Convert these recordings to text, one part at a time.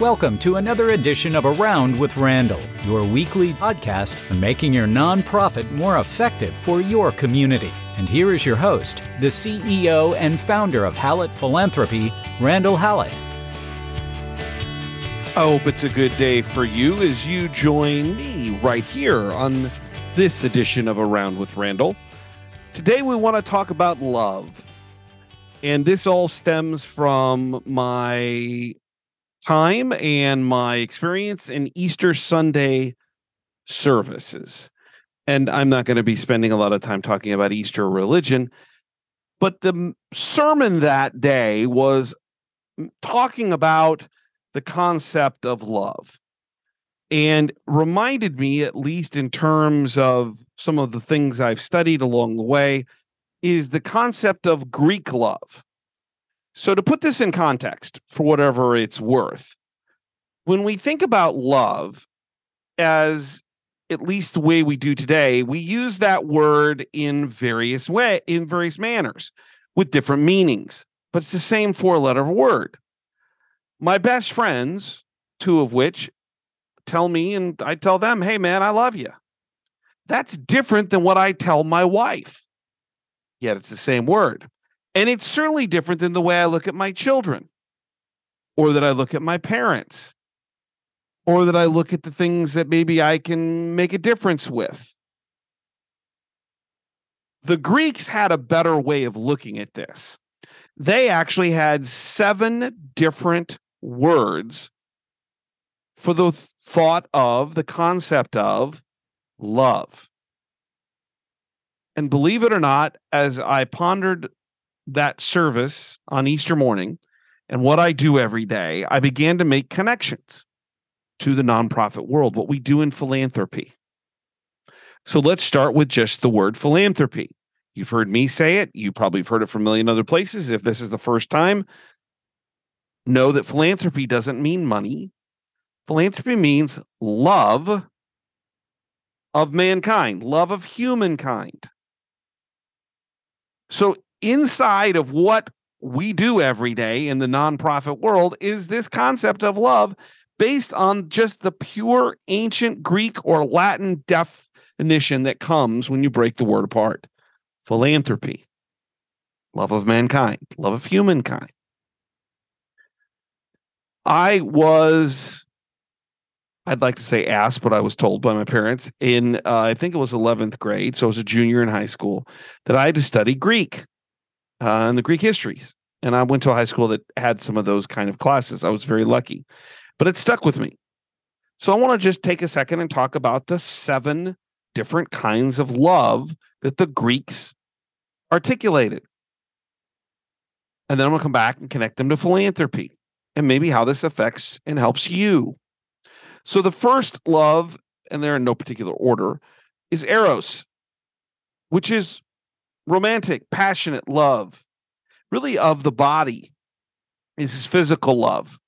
Welcome to another edition of Around with Randall, your weekly podcast on making your nonprofit more effective for your community. And here is your host, the CEO and founder of Hallett Philanthropy, Randall Hallett. I hope it's a good day for you as you join me right here on this edition of Around with Randall. Today, we want to talk about love. And this all stems from my time and my experience in Easter Sunday services. And I'm not going to be spending a lot of time talking about Easter religion, but the sermon that day was talking about the concept of love and reminded me, at least in terms of some of the things I've studied along the way, is the concept of Greek love. So, to put this in context for whatever it's worth, when we think about love as at least the way we do today, we use that word in various way in various manners with different meanings, but it's the same four-letter word. My best friends, two of which tell me and I tell them, "Hey man, I love you." That's different than what I tell my wife. Yet it's the same word. And it's certainly different than the way I look at my children or that I look at my parents or that I look at the things that maybe I can make a difference with. The Greeks had a better way of looking at this. They actually had seven different words for the thought of, the concept of love. And believe it or not, as I pondered that service on Easter morning and what I do every day, I began to make connections to the nonprofit world, what we do in philanthropy. So let's start with just the word philanthropy. You've heard me say it. You probably have heard it from a million other places. If this is the first time, know that philanthropy doesn't mean money. Philanthropy means love of mankind, love of humankind. So inside of what we do every day in the nonprofit world is this concept of love based on just the pure ancient Greek or Latin definition that comes when you break the word apart philanthropy, love of mankind, love of humankind. I was, I'd like to say asked, but I was told by my parents in, uh, I think it was 11th grade. So I was a junior in high school that I had to study Greek uh, and the Greek histories. And I went to a high school that had some of those kind of classes. I was very lucky, but it stuck with me. So I want to just take a second and talk about the seven different kinds of love that the Greeks articulated. And then I'm going to come back and connect them to philanthropy and maybe how this affects and helps you. So the first love, and they're in no particular order, is Eros, which is romantic, passionate love, really of the body, is physical love.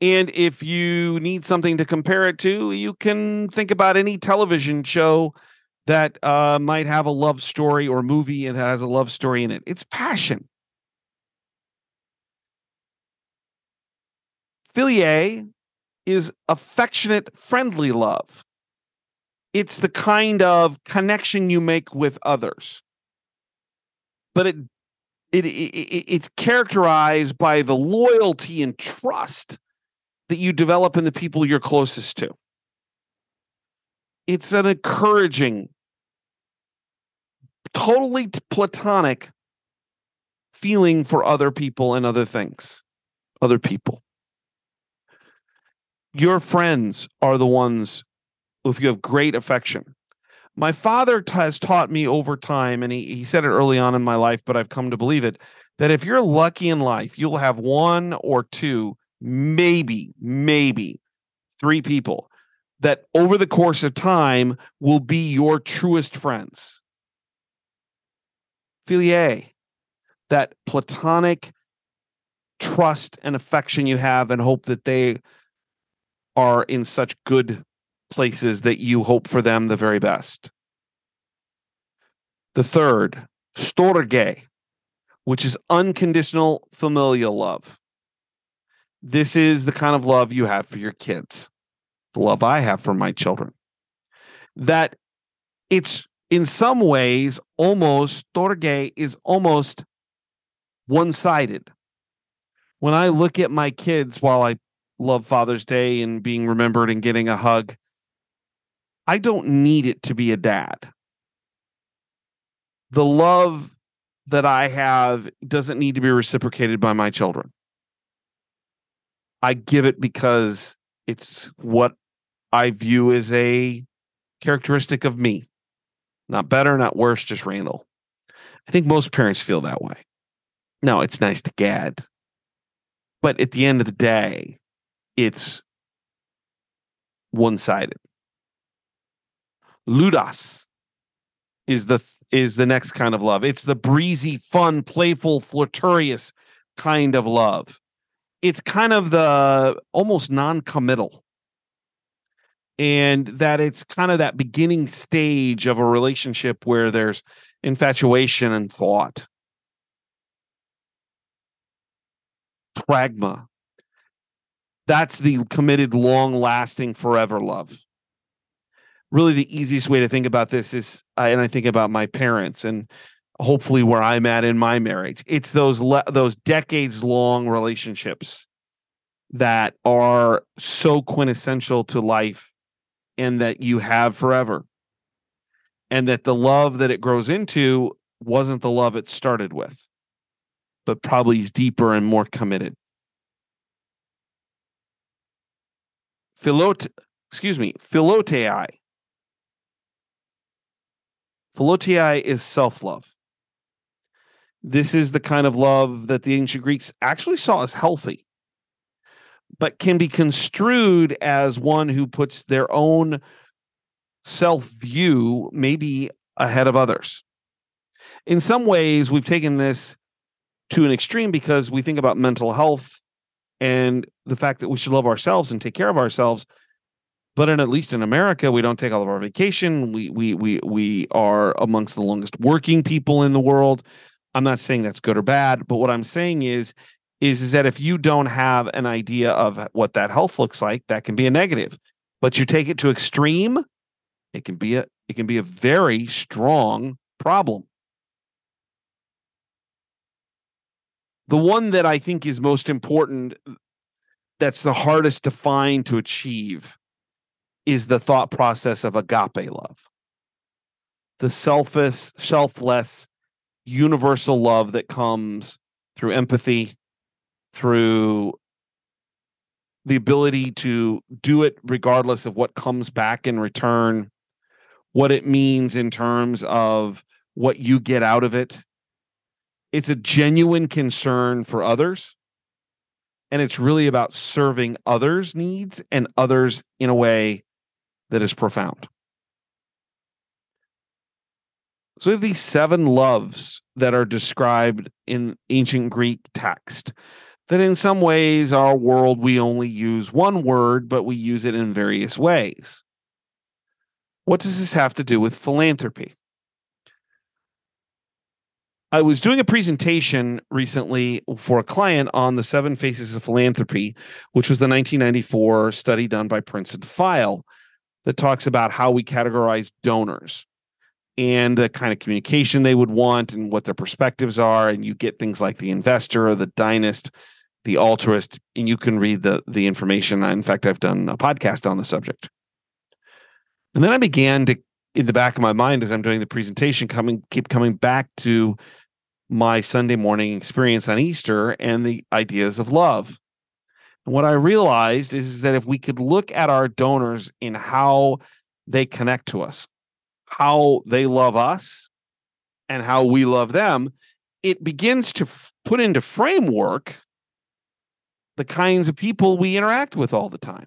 And if you need something to compare it to, you can think about any television show that uh, might have a love story or movie and has a love story in it. It's passion. Philia is affectionate, friendly love. It's the kind of connection you make with others but it, it, it it's characterized by the loyalty and trust that you develop in the people you're closest to. It's an encouraging, totally platonic feeling for other people and other things, other people. Your friends are the ones, if you have great affection, my father t- has taught me over time, and he, he said it early on in my life, but I've come to believe it that if you're lucky in life, you'll have one or two, maybe, maybe three people that over the course of time will be your truest friends. Philia, that platonic trust and affection you have, and hope that they are in such good places that you hope for them the very best. The third, storge, which is unconditional familial love. this is the kind of love you have for your kids, the love I have for my children. That it's in some ways almost, storge is almost one sided. When I look at my kids while I love Father's Day and being remembered and getting a hug, I don't need it to be a dad. The love that I have doesn't need to be reciprocated by my children. I give it because it's what I view as a characteristic of me. Not better, not worse, just Randall. I think most parents feel that way. No, it's nice to gad. But at the end of the day, it's one sided. Ludus is the is the next kind of love. It's the breezy, fun, playful, flirtatious kind of love. It's kind of the almost non-committal. And that it's kind of that beginning stage of a relationship where there's infatuation and thought. Pragma. That's the committed, long lasting, forever love really the easiest way to think about this is uh, and i think about my parents and hopefully where i'm at in my marriage it's those le- those decades long relationships that are so quintessential to life and that you have forever. And that the love that it grows into wasn't the love it started with but probably is deeper and more committed. Philot excuse me philotei Philotei is self love. This is the kind of love that the ancient Greeks actually saw as healthy, but can be construed as one who puts their own self view maybe ahead of others. In some ways, we've taken this to an extreme because we think about mental health and the fact that we should love ourselves and take care of ourselves but in at least in America, we don't take all of our vacation. We we we we are amongst the longest working people in the world. I'm not saying that's good or bad, but what I'm saying is is, is that if you don't have an idea of what that health looks like, that can be a negative. But you take it to extreme, it can be a it can be a very strong problem. The one that I think is most important that's the hardest to find to achieve is the thought process of agape love. The selfish, selfless, universal love that comes through empathy, through the ability to do it regardless of what comes back in return, what it means in terms of what you get out of it. It's a genuine concern for others. And it's really about serving others' needs and others in a way that is profound. So we have these seven loves that are described in ancient Greek text. That in some ways, our world, we only use one word, but we use it in various ways. What does this have to do with philanthropy? I was doing a presentation recently for a client on the seven faces of philanthropy, which was the 1994 study done by Prince and File that talks about how we categorize donors and the kind of communication they would want and what their perspectives are. And you get things like the investor or the dynast, the altruist, and you can read the the information. In fact, I've done a podcast on the subject. And then I began to, in the back of my mind, as I'm doing the presentation, coming keep coming back to my Sunday morning experience on Easter and the ideas of love. And what I realized is, is that if we could look at our donors in how they connect to us, how they love us, and how we love them, it begins to f- put into framework the kinds of people we interact with all the time.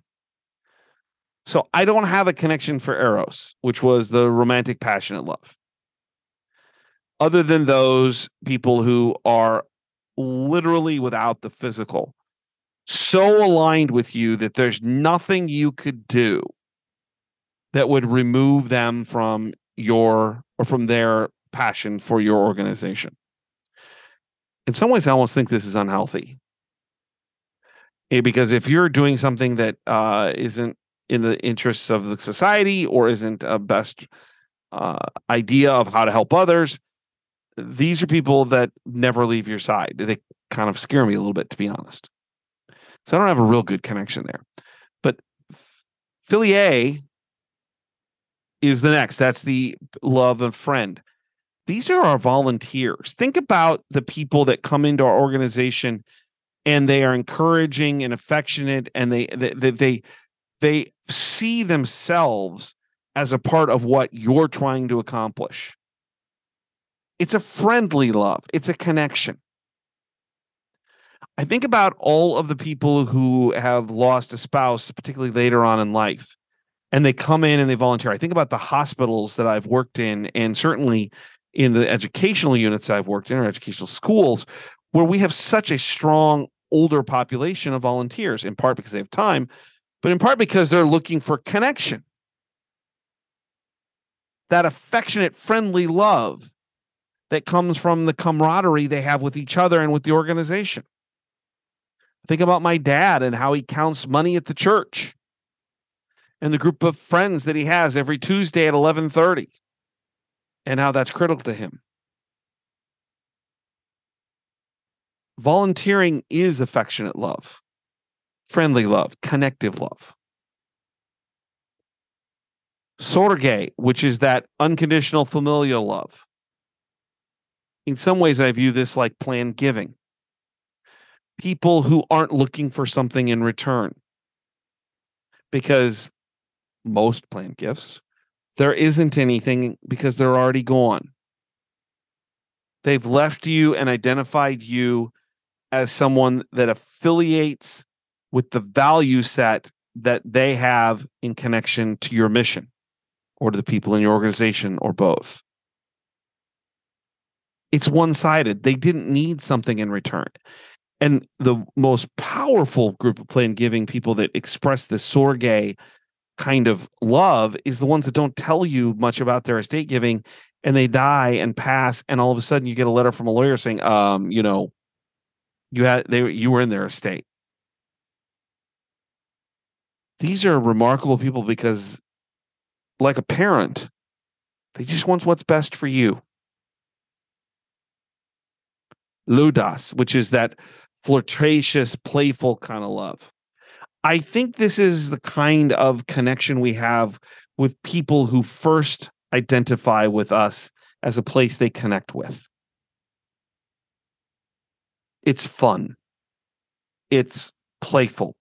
So I don't have a connection for Eros, which was the romantic, passionate love. Other than those people who are literally without the physical so aligned with you that there's nothing you could do that would remove them from your or from their passion for your organization. In some ways, I almost think this is unhealthy. Eh, because if you're doing something that uh, isn't in the interests of the society or isn't a best uh, idea of how to help others, these are people that never leave your side. They kind of scare me a little bit, to be honest. So I don't have a real good connection there. But Philia is the next. That's the love of friend. These are our volunteers. Think about the people that come into our organization and they are encouraging and affectionate and they they they, they see themselves as a part of what you're trying to accomplish. It's a friendly love. It's a connection. I think about all of the people who have lost a spouse, particularly later on in life, and they come in and they volunteer. I think about the hospitals that I've worked in, and certainly in the educational units I've worked in or educational schools, where we have such a strong older population of volunteers, in part because they have time, but in part because they're looking for connection. That affectionate, friendly love that comes from the camaraderie they have with each other and with the organization. Think about my dad and how he counts money at the church and the group of friends that he has every Tuesday at 11:30 and how that's critical to him. Volunteering is affectionate love, friendly love, connective love. Storge, which is that unconditional familial love. In some ways, I view this like planned giving people who aren't looking for something in return. Because most planned gifts, there isn't anything because they're already gone. They've left you and identified you as someone that affiliates with the value set that they have in connection to your mission or to the people in your organization or both. It's one sided. They didn't need something in return and the most powerful group of planned giving people that express this Storge kind of love is the ones that don't tell you much about their estate giving and they die and pass and all of a sudden you get a letter from a lawyer saying um you know you had they you were in their estate. These are remarkable people because like a parent they just want what's best for you. Ludus, which is that flirtatious, playful kind of love. I think this is the kind of connection we have with people who first identify with us as a place they connect with. It's fun. It's playful.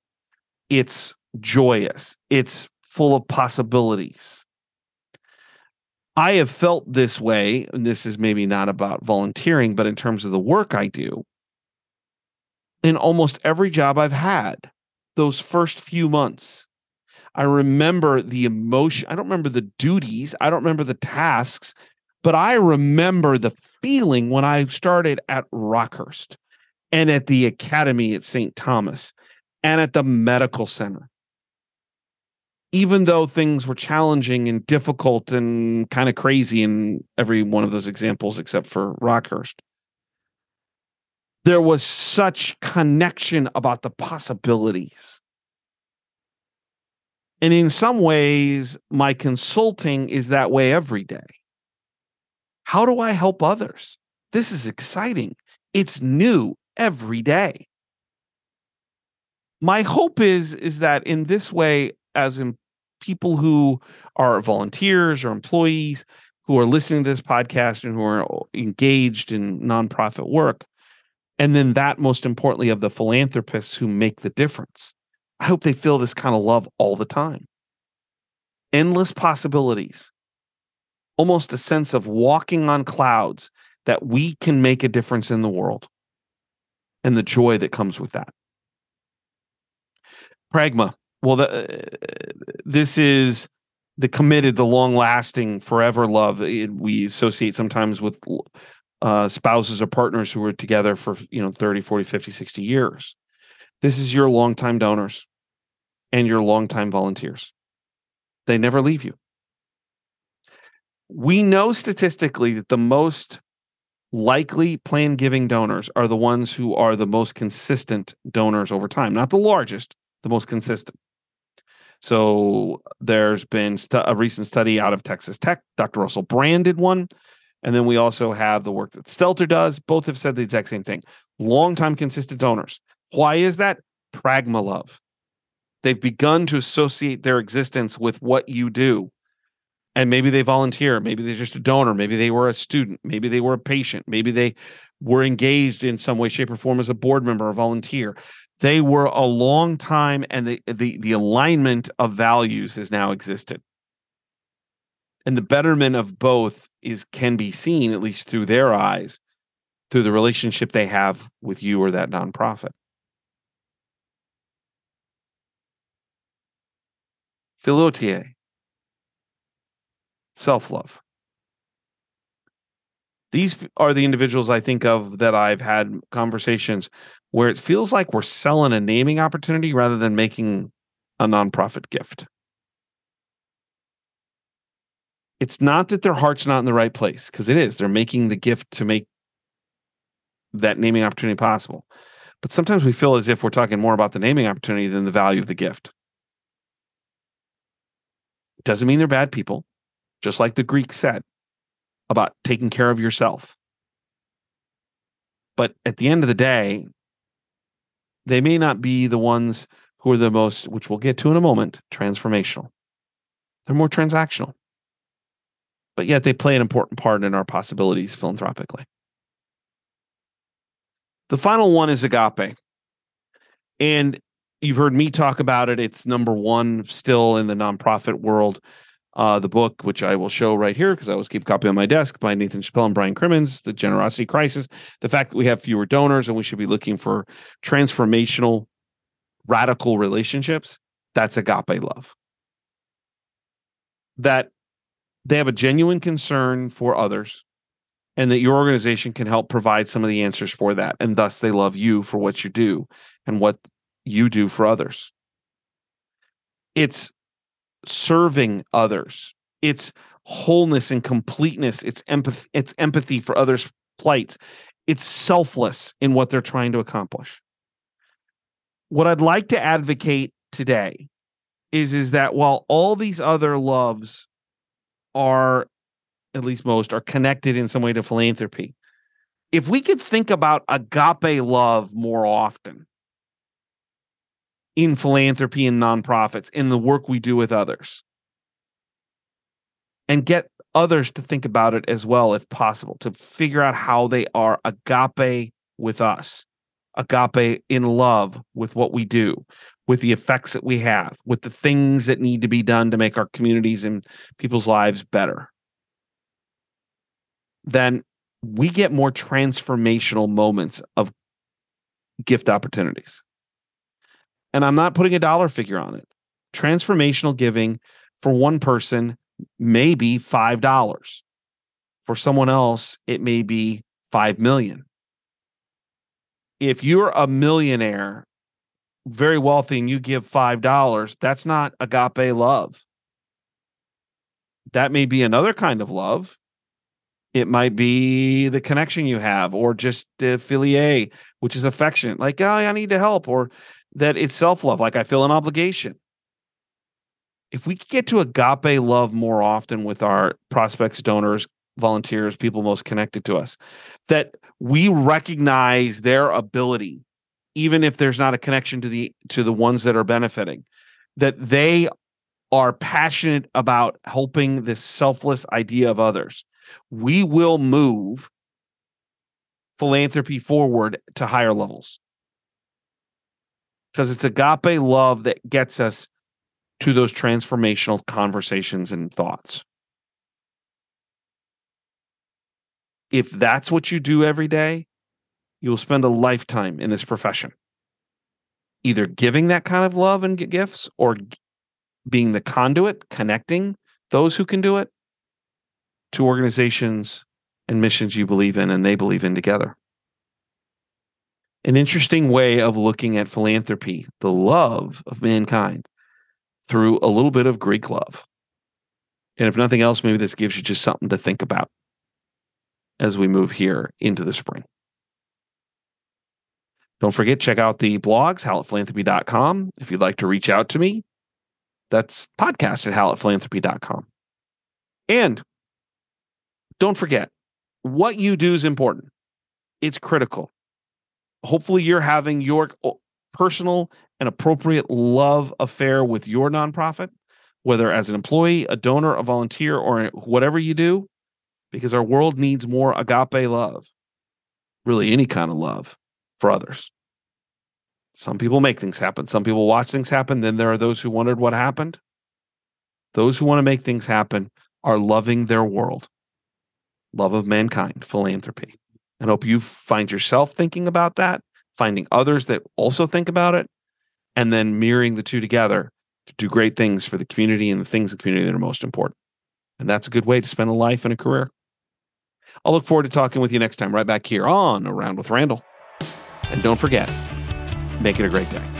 It's joyous. It's full of possibilities. I have felt this way, and this is maybe not about volunteering, but in terms of the work I do, in almost every job I've had those first few months. I remember the emotion. I don't remember the duties. I don't remember the tasks, but I remember the feeling when I started at Rockhurst and at the academy at St. Thomas and at the medical center. Even though things were challenging and difficult and kind of crazy in every one of those examples, except for Rockhurst, there was such connection about the possibilities. And in some ways, my consulting is that way every day. How do I help others? This is exciting. It's new every day. My hope is is that in this way as in people who are volunteers or employees who are listening to this podcast and who are engaged in nonprofit work and then that most importantly of the philanthropists who make the difference. I hope they feel this kind of love all the time. Endless possibilities. Almost a sense of walking on clouds that we can make a difference in the world. And the joy that comes with that. Pragma. Well the, uh, this is the committed the long lasting forever love it, we associate sometimes with uh, spouses or partners who are together for you know 30 40 50 60 years this is your longtime donors and your longtime volunteers they never leave you we know statistically that the most likely plan giving donors are the ones who are the most consistent donors over time, not the largest, the most consistent. So there's been a recent study out of Texas Tech. Dr. Russell Brand did one. And then we also have the work that Stelter does. Both have said the exact same thing. Long-time consistent donors. Why is that? Pragma love. They've begun to associate their existence with what you do. And maybe they volunteer. Maybe they're just a donor. Maybe they were a student. Maybe they were a patient. Maybe they were engaged in some way, shape, or form as a board member or volunteer. They were a long time, and the the the alignment of values has now existed. And the betterment of both is can be seen, at least through their eyes, through the relationship they have with you or that nonprofit. Philotie, self love. These are the individuals I think of that I've had conversations where it feels like we're selling a naming opportunity rather than making a nonprofit gift. It's not that their heart's not in the right place, because it is. They're making the gift to make that naming opportunity possible. But sometimes we feel as if we're talking more about the naming opportunity than the value of the gift. Doesn't mean they're bad people, just like the Greek said about taking care of yourself. But at the end of the day, they may not be the ones who are the most, which we'll get to in a moment, transformational. They're more transactional. But yet they play an important part in our possibilities philanthropically. The final one is agape. And you've heard me talk about it. It's number one still in the nonprofit world. Uh, the book, which I will show right here because I always keep a copy on my desk by Nathan Chappell and Brian Crimmins, The Generosity Crisis. The fact that we have fewer donors and we should be looking for transformational, radical relationships. That's agape love. That they have a genuine concern for others and that your organization can help provide some of the answers for that. And thus they love you for what you do and what you do for others. It's serving others. It's wholeness and completeness. It's empathy. It's empathy for others' plights. It's selfless in what they're trying to accomplish. What I'd like to advocate today is is that while all these other loves are, at least most, are connected in some way to philanthropy, if we could think about agape love more often, in philanthropy and nonprofits in the work we do with others and get others to think about it as well if possible to figure out how they are agape with us agape in love with what we do with the effects that we have with the things that need to be done to make our communities and people's lives better then we get more transformational moments of gift opportunities and I'm not putting a dollar figure on it. Transformational giving for one person may be $5. For someone else, it may be 5 million. If you're a millionaire, very wealthy, and you give $5, that's not agape love. That may be another kind of love. It might be the connection you have, or just the filiate, which is affectionate, like, oh, I need to help, or that it's self love, like I feel an obligation. If we could get to agape love more often with our prospects, donors, volunteers, people most connected to us, that we recognize their ability, even if there's not a connection to the to the ones that are benefiting, that they are passionate about helping this selfless idea of others, we will move philanthropy forward to higher levels because it's agape love that gets us to those transformational conversations and thoughts. If that's what you do every day, you'll spend a lifetime in this profession, either giving that kind of love and gifts or being the conduit, connecting those who can do it to organizations and missions you believe in and they believe in together an interesting way of looking at philanthropy, the love of mankind, through a little bit of Greek love. And if nothing else, maybe this gives you just something to think about. as we move here into the spring. Don't forget, check out the blogs, hallettphilanthropy.com. If you'd like to reach out to me, that's podcast at hallettphilanthropy.com. And don't forget, what you do is important. It's critical. Hopefully, you're having your personal and appropriate love affair with your nonprofit, whether as an employee, a donor, a volunteer, or whatever you do, because our world needs more agape love, really any kind of love for others. Some people make things happen. Some people watch things happen. Then there are those who wondered what happened. Those who want to make things happen are loving their world, love of mankind, philanthropy. And hope you find yourself thinking about that, finding others that also think about it, and then mirroring the two together to do great things for the community and the things in the community that are most important. And that's a good way to spend a life and a career. I'll look forward to talking with you next time, right back here on Around with Randall. And don't forget, make it a great day.